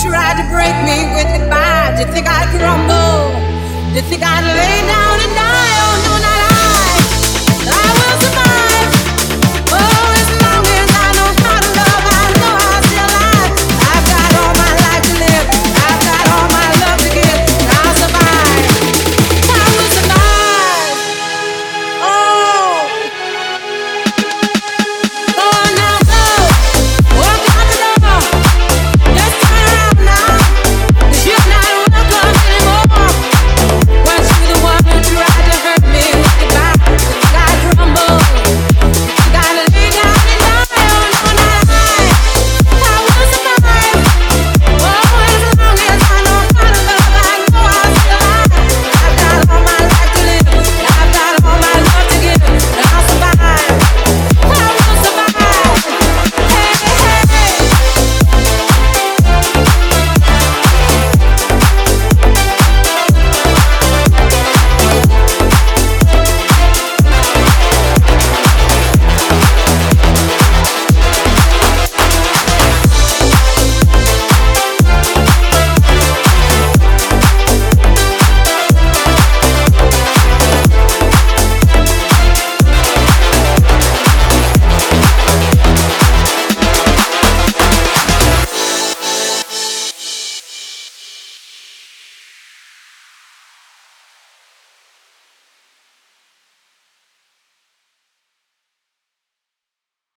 tried to break me with goodbyes. You think I'd crumble? You think I'd lay down and die?